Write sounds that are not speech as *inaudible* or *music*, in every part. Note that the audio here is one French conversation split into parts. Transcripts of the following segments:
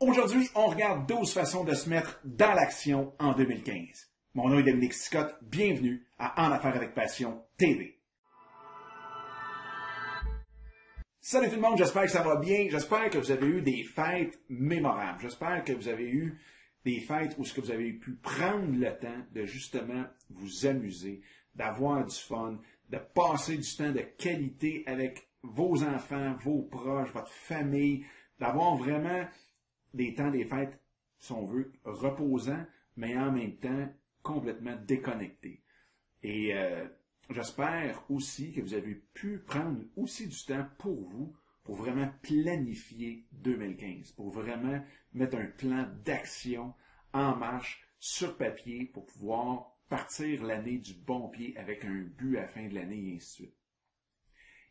Aujourd'hui, on regarde 12 façons de se mettre dans l'action en 2015. Mon nom est Dominique Scott, bienvenue à En Affaires avec Passion TV. Salut tout le monde, j'espère que ça va bien. J'espère que vous avez eu des fêtes mémorables. J'espère que vous avez eu des fêtes où ce que vous avez pu prendre le temps de justement vous amuser, d'avoir du fun, de passer du temps de qualité avec vos enfants, vos proches, votre famille, d'avoir vraiment des temps des fêtes, si on veut, reposants, mais en même temps complètement déconnectés. Et euh, j'espère aussi que vous avez pu prendre aussi du temps pour vous, pour vraiment planifier 2015, pour vraiment mettre un plan d'action en marche sur papier pour pouvoir partir l'année du bon pied avec un but à fin de l'année et ainsi de suite.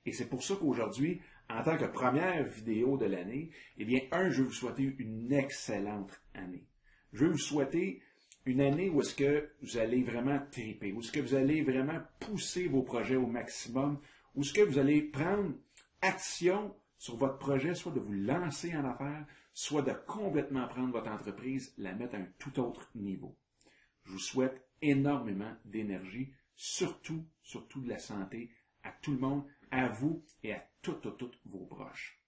Et c'est pour ça qu'aujourd'hui, en tant que première vidéo de l'année, eh bien, un, je vais vous souhaiter une excellente année. Je vais vous souhaiter une année où est-ce que vous allez vraiment triper, où est-ce que vous allez vraiment pousser vos projets au maximum, où est-ce que vous allez prendre action sur votre projet, soit de vous lancer en affaires, soit de complètement prendre votre entreprise, la mettre à un tout autre niveau. Je vous souhaite énormément d'énergie, surtout, surtout de la santé à tout le monde, à vous et à toutes, vos proches.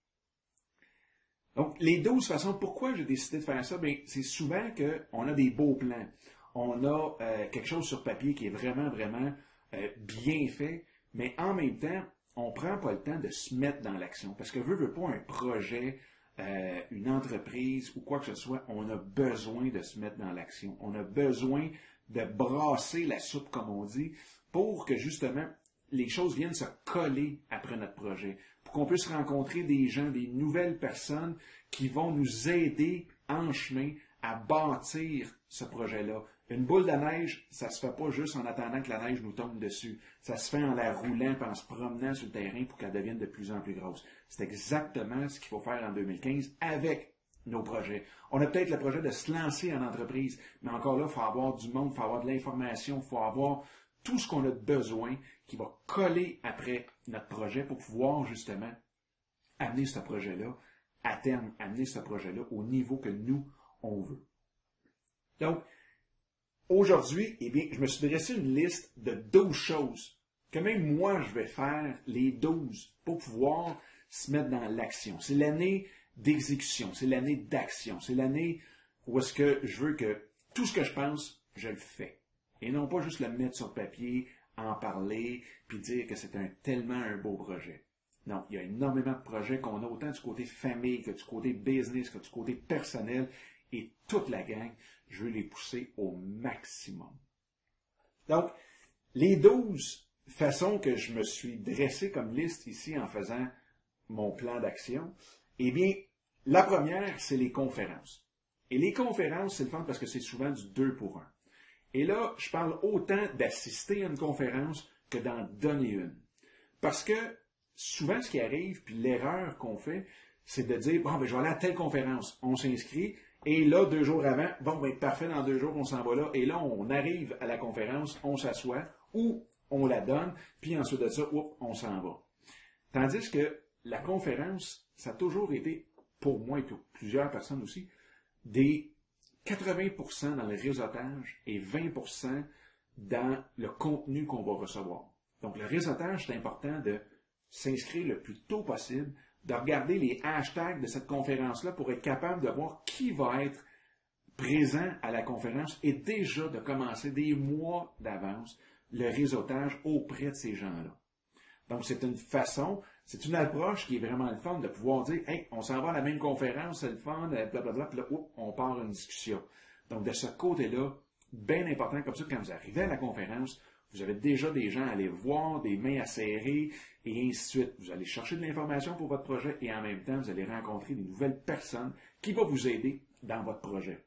Donc, les 12 façons, pourquoi j'ai décidé de faire ça? Bien, c'est souvent qu'on a des beaux plans. On a euh, quelque chose sur papier qui est vraiment, vraiment euh, bien fait, mais en même temps, on prend pas le temps de se mettre dans l'action. Parce que veut, veut pas un projet, euh, une entreprise ou quoi que ce soit, on a besoin de se mettre dans l'action. On a besoin de brasser la soupe, comme on dit, pour que justement les choses viennent se coller après notre projet, pour qu'on puisse rencontrer des gens, des nouvelles personnes qui vont nous aider en chemin à bâtir ce projet-là. Une boule de neige, ça se fait pas juste en attendant que la neige nous tombe dessus. Ça se fait en la roulant en se promenant sur le terrain pour qu'elle devienne de plus en plus grosse. C'est exactement ce qu'il faut faire en 2015 avec nos projets. On a peut-être le projet de se lancer en entreprise, mais encore là, il faut avoir du monde, il faut avoir de l'information, il faut avoir tout ce qu'on a besoin qui va coller après notre projet pour pouvoir justement amener ce projet-là à terme, amener ce projet-là au niveau que nous, on veut. Donc, aujourd'hui, eh bien, je me suis dressé une liste de 12 choses que même moi, je vais faire les 12 pour pouvoir se mettre dans l'action. C'est l'année d'exécution, c'est l'année d'action, c'est l'année où est-ce que je veux que tout ce que je pense, je le fais. Et non pas juste le mettre sur papier, en parler, puis dire que c'est un, tellement un beau projet. Non, il y a énormément de projets qu'on a autant du côté famille que du côté business, que du côté personnel, et toute la gang, je veux les pousser au maximum. Donc, les douze façons que je me suis dressé comme liste ici en faisant mon plan d'action, eh bien, la première, c'est les conférences. Et les conférences, c'est le fun parce que c'est souvent du deux pour un. Et là, je parle autant d'assister à une conférence que d'en donner une. Parce que souvent, ce qui arrive, puis l'erreur qu'on fait, c'est de dire, bon, ben, je vais aller à telle conférence. On s'inscrit, et là, deux jours avant, bon, ben, parfait, dans deux jours, on s'en va là. Et là, on arrive à la conférence, on s'assoit, ou on la donne, puis ensuite de ça, on s'en va. Tandis que la conférence, ça a toujours été, pour moi et pour plusieurs personnes aussi, des 80% dans le réseautage et 20% dans le contenu qu'on va recevoir. Donc, le réseautage, c'est important de s'inscrire le plus tôt possible, de regarder les hashtags de cette conférence-là pour être capable de voir qui va être présent à la conférence et déjà de commencer des mois d'avance le réseautage auprès de ces gens-là. Donc, c'est une façon, c'est une approche qui est vraiment le fun de pouvoir dire, hey, on s'en va à la même conférence, c'est le fun, blablabla, puis là, on part une discussion. Donc, de ce côté-là, bien important comme ça, quand vous arrivez à la conférence, vous avez déjà des gens à aller voir, des mains à serrer, et ainsi de suite. Vous allez chercher de l'information pour votre projet et en même temps, vous allez rencontrer des nouvelles personnes qui vont vous aider dans votre projet.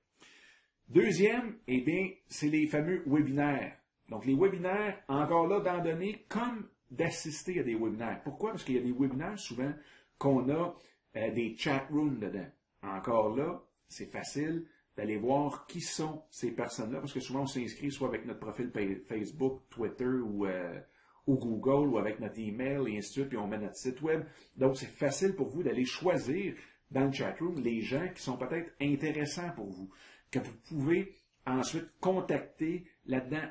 Deuxième, eh bien, c'est les fameux webinaires. Donc, les webinaires, encore là, d'en donner comme d'assister à des webinaires. Pourquoi? Parce qu'il y a des webinaires souvent qu'on a euh, des chat rooms dedans. Encore là, c'est facile d'aller voir qui sont ces personnes-là, parce que souvent on s'inscrit soit avec notre profil Facebook, Twitter ou, euh, ou Google ou avec notre email et ainsi de suite, puis on met notre site web. Donc c'est facile pour vous d'aller choisir dans le chatroom les gens qui sont peut-être intéressants pour vous, que vous pouvez ensuite contacter là-dedans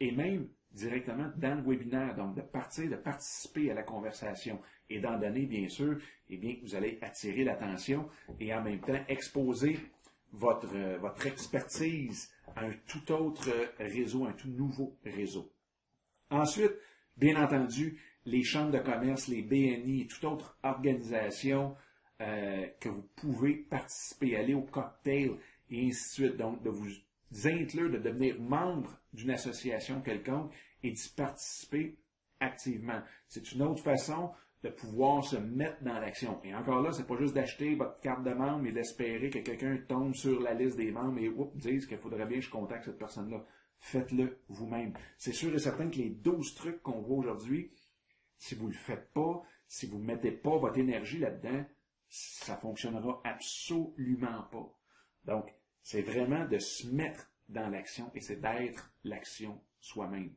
et même directement dans le webinaire, donc de partir, de participer à la conversation et d'en donner, bien sûr, eh bien, vous allez attirer l'attention et en même temps exposer votre, euh, votre expertise à un tout autre réseau, un tout nouveau réseau. Ensuite, bien entendu, les chambres de commerce, les BNI et toute autre organisation euh, que vous pouvez participer, aller au cocktail et ainsi de suite. Donc, de vous inclure, de devenir membre d'une association quelconque et d'y participer activement. C'est une autre façon de pouvoir se mettre dans l'action. Et encore là, c'est pas juste d'acheter votre carte de membre et d'espérer que quelqu'un tombe sur la liste des membres et oups, dise qu'il faudrait bien que je contacte cette personne-là. Faites-le vous-même. C'est sûr et certain que les 12 trucs qu'on voit aujourd'hui, si vous le faites pas, si vous mettez pas votre énergie là-dedans, ça fonctionnera absolument pas. Donc, c'est vraiment de se mettre dans l'action et c'est d'être l'action soi-même.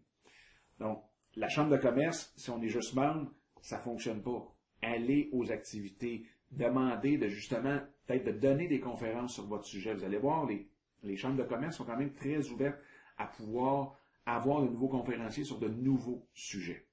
Donc, la chambre de commerce, si on est juste membre, ça fonctionne pas. Allez aux activités, demandez de justement, peut-être de donner des conférences sur votre sujet. Vous allez voir, les, les chambres de commerce sont quand même très ouvertes à pouvoir avoir de nouveaux conférenciers sur de nouveaux sujets.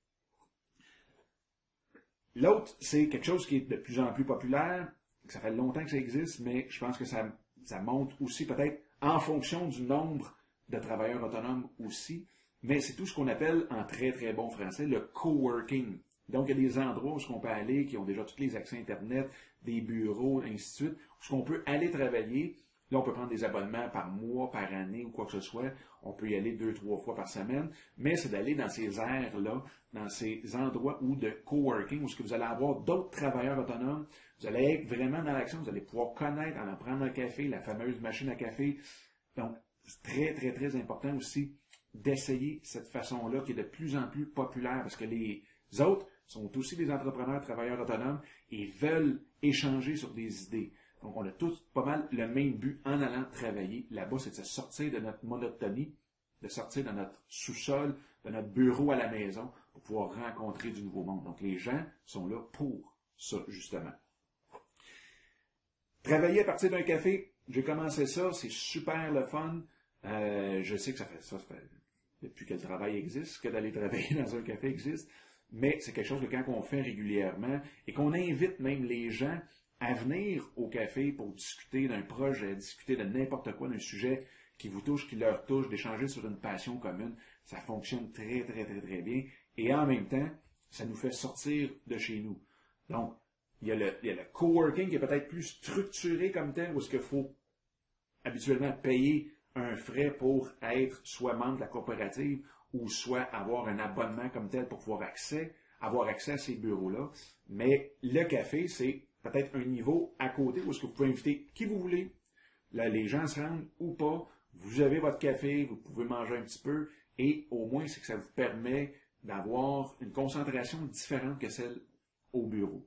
L'autre, c'est quelque chose qui est de plus en plus populaire. Ça fait longtemps que ça existe, mais je pense que ça, ça monte aussi peut-être en fonction du nombre de travailleurs autonomes aussi. Mais c'est tout ce qu'on appelle en très très bon français le coworking. Donc, il y a des endroits où on peut aller, qui ont déjà tous les accès Internet, des bureaux, ainsi de suite, où on peut aller travailler. Là, on peut prendre des abonnements par mois, par année ou quoi que ce soit. On peut y aller deux, trois fois par semaine. Mais c'est d'aller dans ces aires-là, dans ces endroits où de coworking, où ce que vous allez avoir d'autres travailleurs autonomes. Vous allez être vraiment dans l'action. Vous allez pouvoir connaître, en prendre un café, la fameuse machine à café. Donc, c'est très, très, très important aussi d'essayer cette façon-là qui est de plus en plus populaire parce que les autres sont aussi des entrepreneurs, travailleurs autonomes et veulent échanger sur des idées. Donc, on a tous pas mal le même but en allant travailler là-bas, c'est de sortir de notre monotonie, de sortir de notre sous-sol, de notre bureau à la maison pour pouvoir rencontrer du nouveau monde. Donc, les gens sont là pour ça, justement. Travailler à partir d'un café, j'ai commencé ça, c'est super le fun. Euh, je sais que ça fait ça, ça fait depuis que le travail existe, que d'aller travailler *laughs* dans un café existe, mais c'est quelque chose que quand on fait régulièrement et qu'on invite même les gens à venir au café pour discuter d'un projet, discuter de n'importe quoi, d'un sujet qui vous touche, qui leur touche, d'échanger sur une passion commune, ça fonctionne très, très, très, très bien. Et en même temps, ça nous fait sortir de chez nous. Donc, il y a le, coworking qui est peut-être plus structuré comme tel, où est-ce qu'il faut habituellement payer un frais pour être soit membre de la coopérative ou soit avoir un abonnement comme tel pour pouvoir accès, avoir accès à ces bureaux-là. Mais le café, c'est peut-être un niveau à côté où est-ce que vous pouvez inviter qui vous voulez. Les gens se rendent ou pas. Vous avez votre café, vous pouvez manger un petit peu et au moins, c'est que ça vous permet d'avoir une concentration différente que celle au bureau.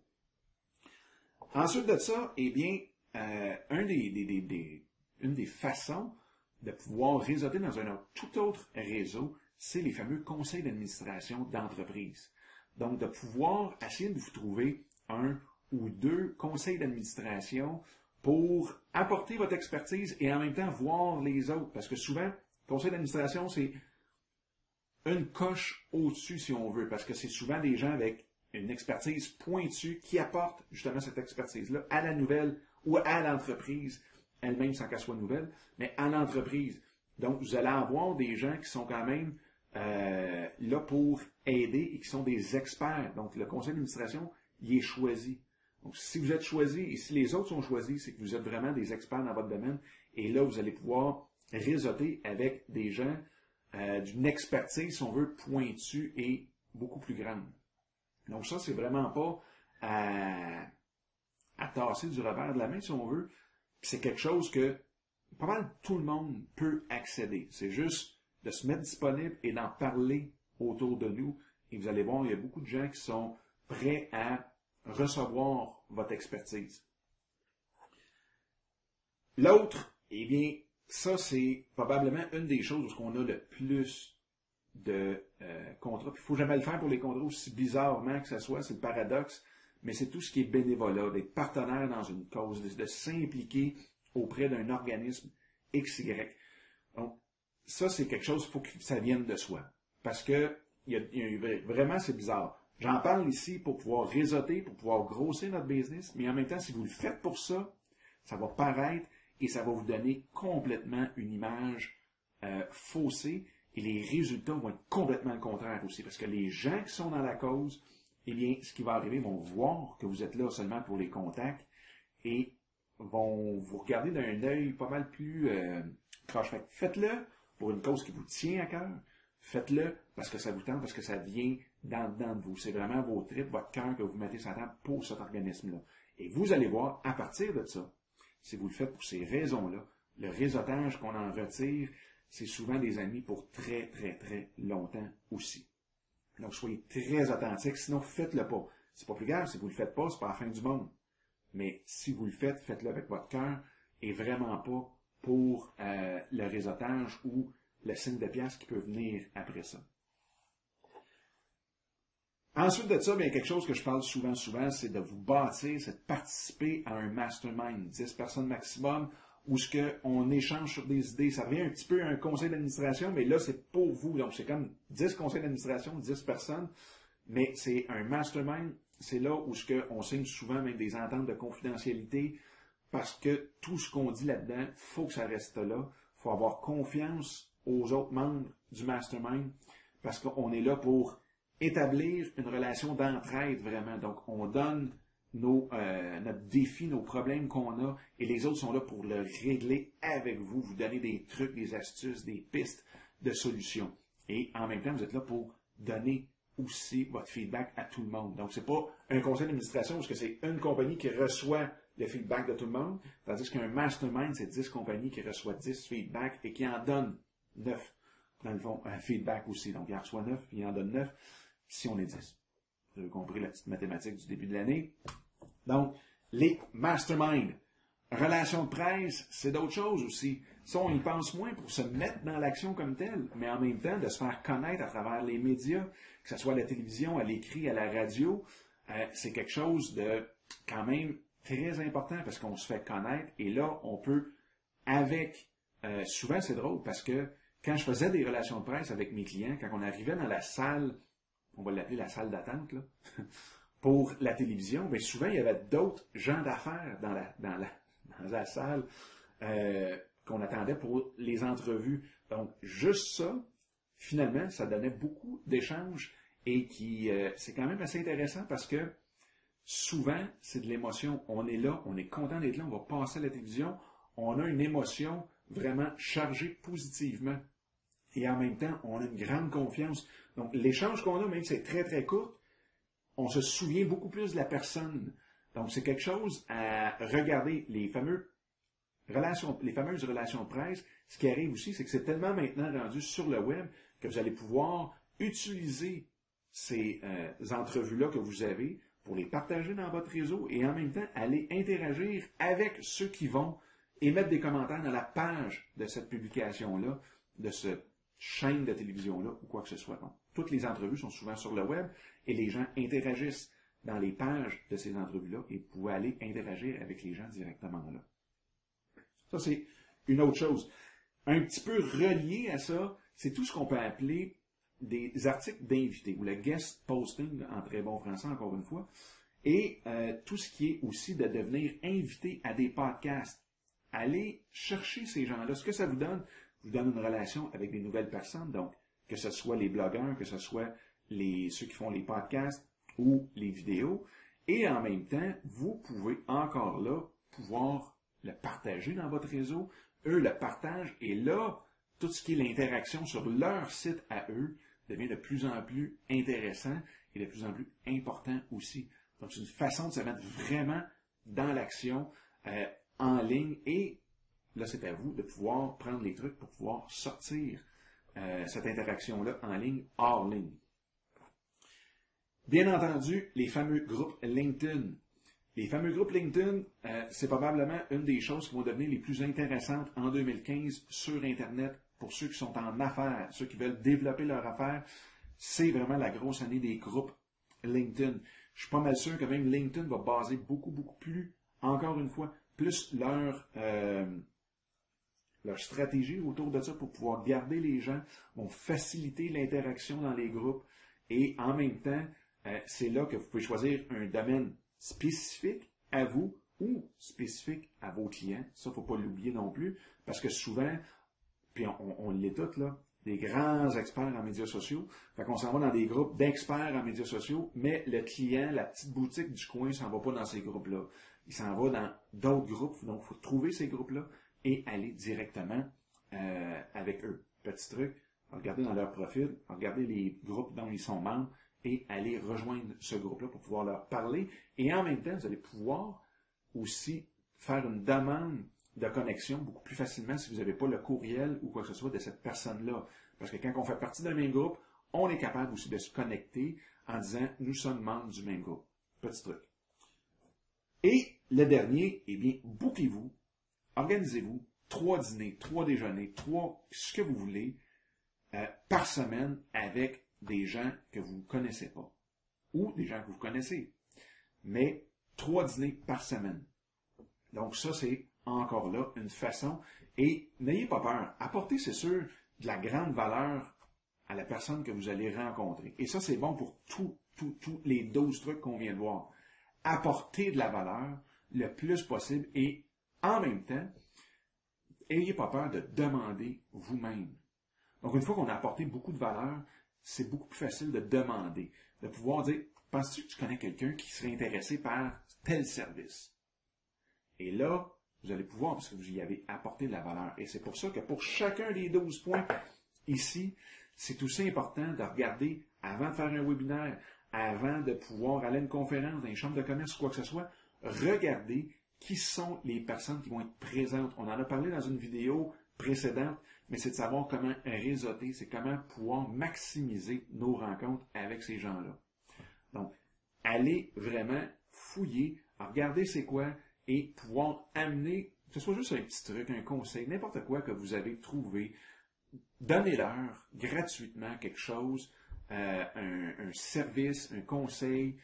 Ensuite de ça, eh bien, euh, une des façons de pouvoir réseauter dans un tout autre réseau, c'est les fameux conseils d'administration d'entreprise. Donc, de pouvoir essayer de vous trouver un ou deux conseils d'administration pour apporter votre expertise et en même temps voir les autres. Parce que souvent, conseil d'administration, c'est une coche au-dessus, si on veut, parce que c'est souvent des gens avec une expertise pointue qui apportent justement cette expertise-là à la nouvelle ou à l'entreprise elle-même sans qu'elle soit nouvelle, mais à l'entreprise. Donc, vous allez avoir des gens qui sont quand même euh, là pour aider et qui sont des experts. Donc, le conseil d'administration, il est choisi. Donc, si vous êtes choisi et si les autres sont choisis, c'est que vous êtes vraiment des experts dans votre domaine. Et là, vous allez pouvoir réseauter avec des gens euh, d'une expertise, si on veut, pointue et beaucoup plus grande. Donc, ça, c'est vraiment pas à, tasser du revers de la main, si on veut c'est quelque chose que pas mal tout le monde peut accéder. C'est juste de se mettre disponible et d'en parler autour de nous. Et vous allez voir, il y a beaucoup de gens qui sont prêts à recevoir votre expertise. L'autre, eh bien, ça c'est probablement une des choses où on a le plus de euh, contrats. Il faut jamais le faire pour les contrats aussi bizarrement que ce soit, c'est le paradoxe. mais c'est tout ce qui est bénévolat, d'être partenaire dans une cause, de, s'impliquer auprès d'un organisme XY. Donc, ça, c'est quelque chose, il faut que ça vienne de soi. Parce que vraiment, c'est bizarre. J'en parle ici pour pouvoir réseauter, pour pouvoir grossir notre business, mais en même temps, si vous le faites pour ça, ça va paraître et ça va vous donner complètement une image euh, faussée et les résultats vont être complètement le contraire aussi, parce que les gens qui sont dans la cause, eh bien, ce qui va arriver, vont voir que vous êtes là seulement pour les contacts et vont vous regarder d'un œil pas mal plus euh, Faites-le pour une cause qui vous tient à cœur. Faites-le parce que ça vous tente, parce que ça vient dans, de vous. C'est vraiment vos tripes, votre cœur que vous mettez sur la table pour cet organisme-là. Et vous allez voir, à partir de ça, si vous le faites pour ces raisons-là, le réseautage qu'on en retire, c'est souvent des amis pour très, très, très longtemps aussi. Donc, soyez très authentiques, sinon faites-le pas. C'est pas plus grave, si vous le faites pas, c'est pas la fin du monde. Mais si vous le faites, faites-le avec votre cœur et vraiment pas pour euh, le réseautage ou le signe de pièce qui peut venir après ça. Ensuite de ça, bien, quelque chose que je parle souvent, souvent, c'est de vous bâtir, c'est de participer à un mastermind, 10 personnes maximum, où ce qu'on échange sur des idées. Ça revient un petit peu à un conseil d'administration, mais là, c'est pour vous. Donc, c'est comme 10 conseils d'administration, 10 personnes, mais c'est un mastermind. C'est là où ce qu'on signe souvent même des ententes de confidentialité, parce que tout ce qu'on dit là-dedans, faut que ça reste là. faut avoir confiance aux autres membres du mastermind, parce qu'on est là pour établir une relation d'entraide vraiment. Donc, on donne nos, euh, notre défi, nos problèmes qu'on a, et les autres sont là pour le régler avec vous, vous donner des trucs, des astuces, des pistes de solutions. Et en même temps, vous êtes là pour donner aussi votre feedback à tout le monde. Donc, c'est pas un conseil d'administration parce que c'est une compagnie qui reçoit le feedback de tout le monde, tandis qu'un mastermind, c'est 10 compagnies qui reçoivent 10 feedbacks et qui en donnent 9, dans le fond, un feedback aussi. Donc, il en reçoit 9, puis il en donne 9, si on est 10. Vous avez compris la petite mathématique du début de l'année? Donc, les masterminds. Relations de presse, c'est d'autres choses aussi. Ça, on y pense moins pour se mettre dans l'action comme telle, mais en même temps de se faire connaître à travers les médias, que ce soit à la télévision, à l'écrit, à la radio, euh, c'est quelque chose de quand même très important parce qu'on se fait connaître et là, on peut, avec, euh, souvent c'est drôle parce que quand je faisais des relations de presse avec mes clients, quand on arrivait dans la salle, on va l'appeler la salle d'attente, là, *laughs* pour la télévision, mais souvent il y avait d'autres gens d'affaires dans la, salle euh, qu'on attendait pour les entrevues. Donc, juste ça, finalement, ça donnait beaucoup d'échanges et qui euh, c'est quand même assez intéressant parce que souvent, c'est de l'émotion. On est là, on est content d'être là, on va passer à la télévision, on a une émotion vraiment chargée positivement. Et en même temps, on a une grande confiance. Donc, l'échange qu'on a, même si c'est très, très court, on se souvient beaucoup plus de la personne. Donc, c'est quelque chose à regarder. Les, fameux relations, les fameuses relations de presse, ce qui arrive aussi, c'est que c'est tellement maintenant rendu sur le web que vous allez pouvoir utiliser ces euh, entrevues-là que vous avez pour les partager dans votre réseau et en même temps aller interagir avec ceux qui vont émettre des commentaires dans la page de cette publication-là, de cette chaîne de télévision-là ou quoi que ce soit. toutes les entrevues sont souvent sur le web et les gens interagissent dans les pages de ces entrevues-là et vous pouvez aller interagir avec les gens directement là. Ça, c'est une autre chose. Un petit peu relié à ça, c'est tout ce qu'on peut appeler des articles d'invités, ou le guest posting en très bon français encore une fois, et euh, tout ce qui est aussi de devenir invité à des podcasts. Allez chercher ces gens-là. Ce que ça vous donne, vous donne une relation avec des nouvelles personnes, donc que ce soit les blogueurs, que ce soit les, ceux qui font les podcasts ou les vidéos, et en même temps, vous pouvez encore là pouvoir le partager dans votre réseau. Eux le partagent et là, tout ce qui est l'interaction sur leur site à eux devient de plus en plus intéressant et de plus en plus important aussi. Donc, c'est une façon de se mettre vraiment dans l'action euh, en ligne et là, c'est à vous de pouvoir prendre les trucs pour pouvoir sortir euh, cette interaction-là en ligne, hors ligne. Bien entendu, les fameux groupes LinkedIn. Les fameux groupes LinkedIn, euh, c'est probablement une des choses qui vont devenir les plus intéressantes en 2015 sur Internet pour ceux qui sont en affaires, ceux qui veulent développer leur affaires. C'est vraiment la grosse année des groupes LinkedIn. Je suis pas mal sûr que même LinkedIn va baser beaucoup, beaucoup plus, encore une fois, plus leur, euh, leur stratégie autour de ça pour pouvoir garder les gens, vont faciliter l'interaction dans les groupes et en même temps, euh, c'est là que vous pouvez choisir un domaine spécifique à vous ou spécifique à vos clients. Ça, faut pas l'oublier non plus, parce que souvent, puis on, on l'est tous, là, des grands experts en médias sociaux. Fait qu'on s'en va dans des groupes d'experts en médias sociaux, mais le client, la petite boutique du coin, s'en va pas dans ces groupes-là. Il s'en va dans d'autres groupes, donc faut trouver ces groupes-là et aller directement euh, avec eux. Petit truc, regardez dans leur profil, regardez les groupes dont ils sont membres et aller rejoindre ce groupe-là pour pouvoir leur parler. Et en même temps, vous allez pouvoir aussi faire une demande de connexion beaucoup plus facilement si vous n'avez pas le courriel ou quoi que ce soit de cette personne-là. Parce que quand on fait partie d'un même groupe, on est capable aussi de se connecter en disant nous sommes membres du même groupe. Petit truc. Et le dernier, eh bien, bouquez-vous, organisez-vous trois dîners, trois déjeuners, trois, ce que vous voulez, euh, par semaine avec des gens que vous ne connaissez pas. Ou des gens que vous connaissez. Mais trois dîners par semaine. Donc ça, c'est encore là une façon. Et n'ayez pas peur. Apportez, c'est sûr, de la grande valeur à la personne que vous allez rencontrer. Et ça, c'est bon pour tous tous les 12 trucs qu'on vient de voir. Apportez de la valeur le plus possible et en même temps, ayez pas peur de demander vous-même. Donc, une fois qu'on a apporté beaucoup de valeur, c'est beaucoup plus facile de demander, de pouvoir dire, penses-tu que tu connais quelqu'un qui serait intéressé par tel service? Et là, vous allez pouvoir, parce que vous y avez apporté de la valeur. Et c'est pour ça que pour chacun des 12 points ici, c'est aussi important de regarder avant de faire un webinaire, avant de pouvoir aller à une conférence dans une chambre de commerce quoi que ce soit, regardez qui sont les personnes qui vont être présentes? On en a parlé dans une vidéo précédente, mais c'est de savoir comment réseauter, c'est comment pouvoir maximiser nos rencontres avec ces gens-là. Donc, allez vraiment fouiller, regarder c'est quoi, et pouvoir amener, que ce soit juste un petit truc, un conseil, n'importe quoi que vous avez trouvé, donnez-leur gratuitement quelque chose, euh, un, service, un conseil.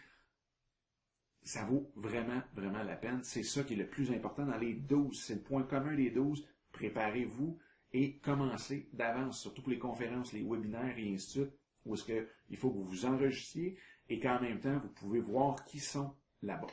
Ça vaut vraiment, vraiment la peine. C'est ça qui est le plus important dans les 12. C'est le point commun des 12. Préparez-vous et commencez d'avance, surtout pour les conférences, les webinaires et ainsi de suite, où est-ce qu'il faut que vous vous enregistriez et qu'en même temps, vous pouvez voir qui sont là-bas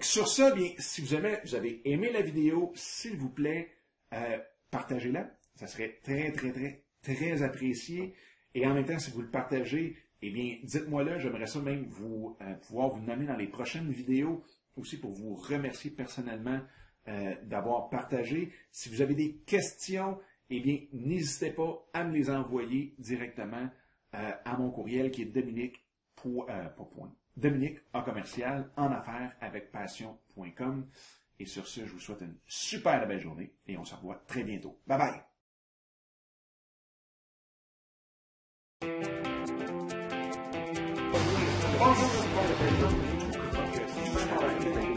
sur ça, bien, si vous avez, vous avez aimé la vidéo, s'il vous plaît, euh, partagez-la. Ça serait très, très, très, très apprécié. Et en même temps, si vous le partagez, eh bien, dites-moi là, j'aimerais ça même vous euh, pouvoir vous nommer dans les prochaines vidéos, aussi pour vous remercier personnellement euh, d'avoir partagé. Si vous avez des questions, eh bien, n'hésitez pas à me les envoyer directement euh, à mon courriel qui est Dominique. Dominique en commercial en affaires avec passion.com. Et sur ce, je vous souhaite une super belle journée et on se revoit très bientôt. Bye bye! Thank you.